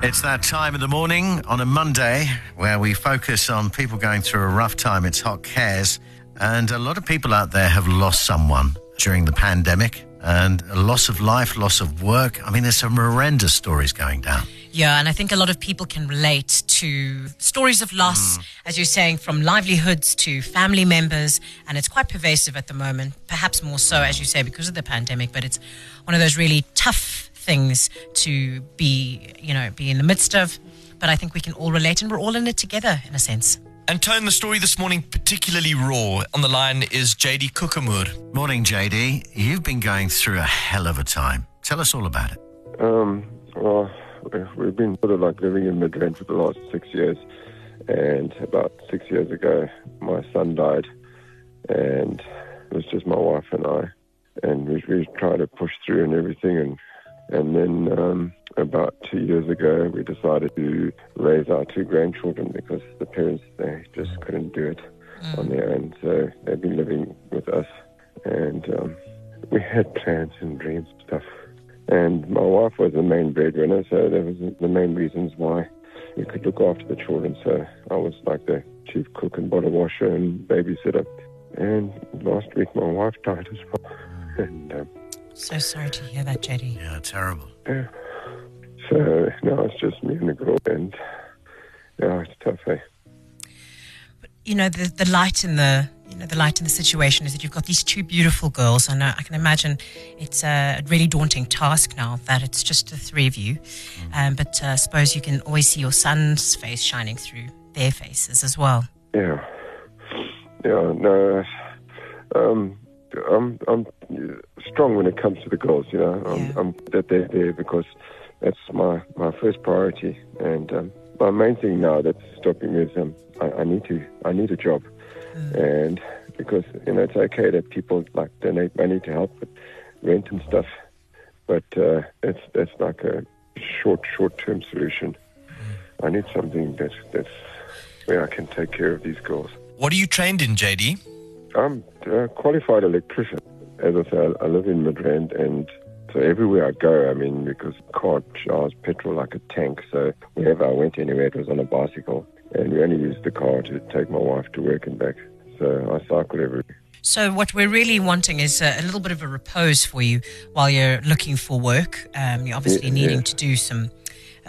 It's that time of the morning on a Monday where we focus on people going through a rough time. It's Hot Cares. And a lot of people out there have lost someone during the pandemic and a loss of life, loss of work. I mean, there's some horrendous stories going down. Yeah, and I think a lot of people can relate to stories of loss, mm. as you're saying, from livelihoods to family members, and it's quite pervasive at the moment, perhaps more so, as you say, because of the pandemic, but it's one of those really tough things to be, you know, be in the midst of. But I think we can all relate, and we're all in it together, in a sense. And Tone, the story this morning particularly raw. On the line is JD Kukamur. Morning, JD. You've been going through a hell of a time. Tell us all about it. Um, well, we've been sort of like living in Midrand for the last six years, and about six years ago, my son died, and it was just my wife and I, and we, we tried to push through and everything, and and then um, about two years ago, we decided to raise our two grandchildren because the parents they just couldn't do it on their own, so they've been living with us, and um, we had plans and dreams and stuff. And my wife was the main breadwinner, so that was the main reasons why we could look after the children. So I was like the chief cook and bottle washer and babysitter. And last week my wife died as well. And um, So sorry to hear that, JD. Yeah, terrible. yeah. So now it's just me and the girl, and yeah, it's tough, eh? But, you know the the light in the you know the light in the situation is that you've got these two beautiful girls and I can imagine it's a really daunting task now that it's just the three of you um, but uh, I suppose you can always see your son's face shining through their faces as well Yeah. Yeah, no. Um, I'm I'm strong when it comes to the girls. You know, I'm, Yeah. I'm that they're there because that's my my first priority. And um, my main thing now that's stopping me is um, I, I need to I need a job, and because you know it's okay that people like donate money to help with rent and stuff, but uh, it's that's like a short short term solution. I need something that's that's where I can take care of these girls. What are you trained in, JD? I'm a qualified electrician. As I say, I live in Midrand and so everywhere I go, I mean, because car charges petrol like a tank, so wherever I went anywhere, it was on a bicycle, and we only used the car to take my wife to work and back. So I cycled everywhere. so what we're really wanting is a, a little bit of a repose for you while you're looking for work um, you're obviously Yeah, needing yeah. to do some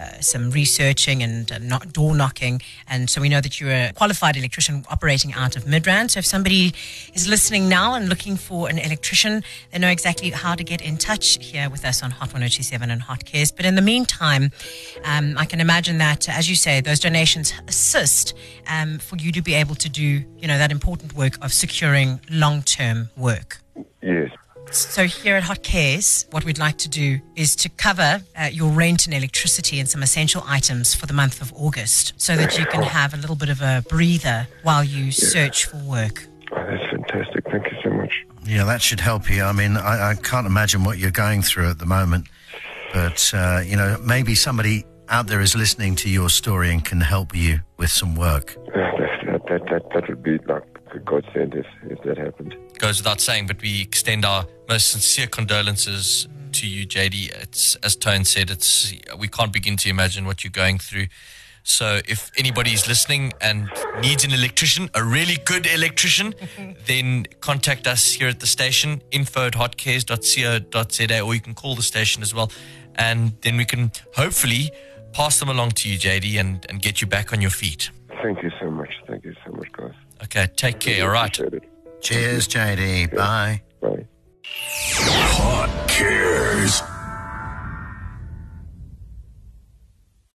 uh, some researching and uh, knock, door knocking. And so we know that you're a qualified electrician operating out of Midrand. So if somebody is listening now and looking for an electrician, they know exactly how to get in touch here with us on Hot 1027 and Hot Cares. But in the meantime, um, I can imagine that, as you say, those donations assist um, for you to be able to do, you know, that important work of securing long-term work. Yes. So here at Hot Cares, what we'd like to do is to cover uh, your rent and electricity and some essential items for the month of August, so that you can have a little bit of a breather while you search for work. Oh, that's fantastic. Thank you so much. Yeah, that should help you. I mean, I, I can't imagine what you're going through at the moment, but, uh, you know, maybe somebody out there is listening to your story and can help you with some work. That, that, that, that, that would be like a godsend if, if that happened. Goes without saying, but we extend our most sincere condolences to you, JD. It's as Tone said, it's we can't begin to imagine what you're going through. So if anybody is listening and needs an electrician, a really good electrician, then contact us here at the station, info at hotcares.co.za, or you can call the station as well. And then we can hopefully pass them along to you, JD, and, and get you back on your feet. Thank you so much. Okay, take care. All right. Cheers, JD. Bye. Bye. Hot cares.